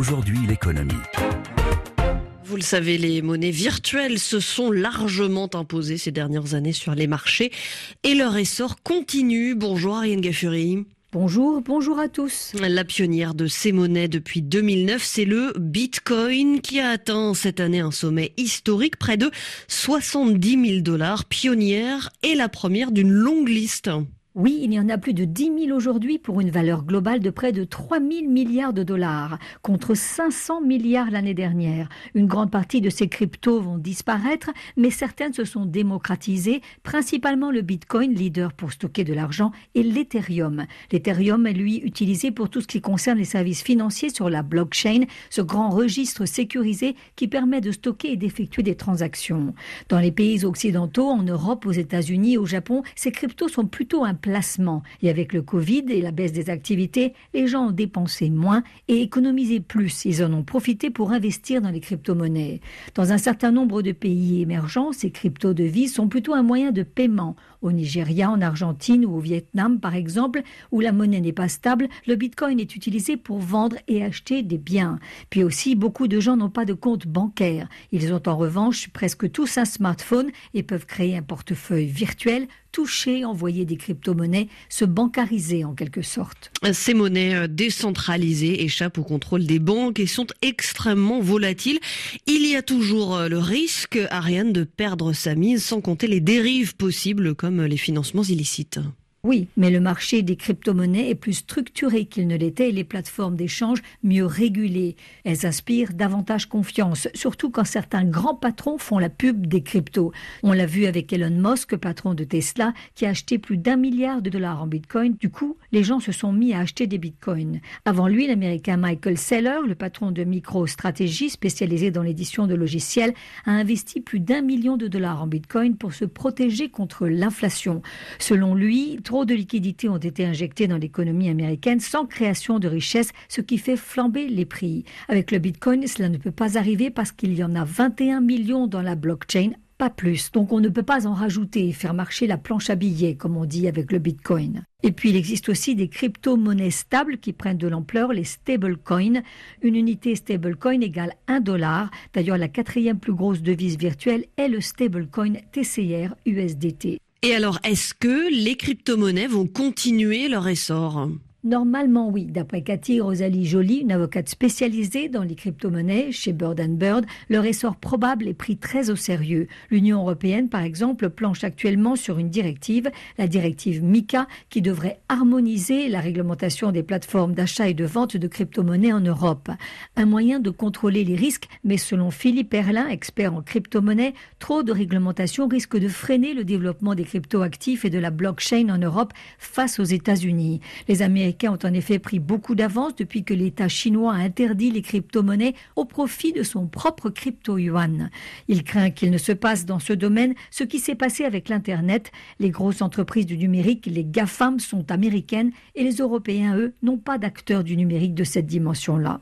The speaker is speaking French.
Aujourd'hui, l'économie. Vous le savez, les monnaies virtuelles se sont largement imposées ces dernières années sur les marchés et leur essor continue. Bonjour Ariane Gaffuri. Bonjour, bonjour à tous. La pionnière de ces monnaies depuis 2009, c'est le Bitcoin qui a atteint cette année un sommet historique, près de 70 000 dollars. Pionnière et la première d'une longue liste. Oui, il y en a plus de 10 000 aujourd'hui pour une valeur globale de près de 3 000 milliards de dollars, contre 500 milliards l'année dernière. Une grande partie de ces cryptos vont disparaître, mais certaines se sont démocratisées, principalement le Bitcoin, leader pour stocker de l'argent, et l'Ethereum. L'Ethereum est lui utilisé pour tout ce qui concerne les services financiers sur la blockchain, ce grand registre sécurisé qui permet de stocker et d'effectuer des transactions. Dans les pays occidentaux, en Europe, aux États-Unis, au Japon, ces cryptos sont plutôt un placement. Et avec le Covid et la baisse des activités, les gens ont dépensé moins et économisé plus. Ils en ont profité pour investir dans les crypto-monnaies. Dans un certain nombre de pays émergents, ces crypto-devises sont plutôt un moyen de paiement. Au Nigeria, en Argentine ou au Vietnam, par exemple, où la monnaie n'est pas stable, le bitcoin est utilisé pour vendre et acheter des biens. Puis aussi, beaucoup de gens n'ont pas de compte bancaire. Ils ont en revanche presque tous un smartphone et peuvent créer un portefeuille virtuel toucher, envoyer des crypto-monnaies, se bancariser en quelque sorte. Ces monnaies euh, décentralisées échappent au contrôle des banques et sont extrêmement volatiles. Il y a toujours euh, le risque, Ariane, de perdre sa mise sans compter les dérives possibles comme les financements illicites. Oui, mais le marché des crypto-monnaies est plus structuré qu'il ne l'était et les plateformes d'échange mieux régulées. Elles inspirent davantage confiance, surtout quand certains grands patrons font la pub des cryptos. On l'a vu avec Elon Musk, patron de Tesla, qui a acheté plus d'un milliard de dollars en bitcoin. Du coup, les gens se sont mis à acheter des bitcoins. Avant lui, l'américain Michael Saylor, le patron de MicroStrategy, spécialisé dans l'édition de logiciels, a investi plus d'un million de dollars en bitcoin pour se protéger contre l'inflation. Selon lui, Trop de liquidités ont été injectées dans l'économie américaine sans création de richesse, ce qui fait flamber les prix. Avec le Bitcoin, cela ne peut pas arriver parce qu'il y en a 21 millions dans la blockchain pas plus. Donc on ne peut pas en rajouter et faire marcher la planche à billets, comme on dit avec le Bitcoin. Et puis il existe aussi des crypto-monnaies stables qui prennent de l'ampleur, les stablecoins. Une unité stablecoin égale 1 dollar. D'ailleurs, la quatrième plus grosse devise virtuelle est le stablecoin TCR USDT. Et alors, est-ce que les crypto-monnaies vont continuer leur essor? Normalement, oui. D'après Cathy Rosalie Joly, une avocate spécialisée dans les crypto-monnaies chez Bird Bird, leur essor probable est pris très au sérieux. L'Union européenne, par exemple, planche actuellement sur une directive, la directive MICA, qui devrait harmoniser la réglementation des plateformes d'achat et de vente de crypto-monnaies en Europe. Un moyen de contrôler les risques, mais selon Philippe Erlin, expert en crypto-monnaies, trop de réglementation risque de freiner le développement des crypto-actifs et de la blockchain en Europe face aux États-Unis. Les Américains Américains ont en effet pris beaucoup d'avance depuis que l'État chinois a interdit les crypto-monnaies au profit de son propre crypto-yuan. Il craint qu'il ne se passe dans ce domaine ce qui s'est passé avec l'Internet. Les grosses entreprises du numérique, les GAFAM, sont américaines et les Européens, eux, n'ont pas d'acteurs du numérique de cette dimension-là.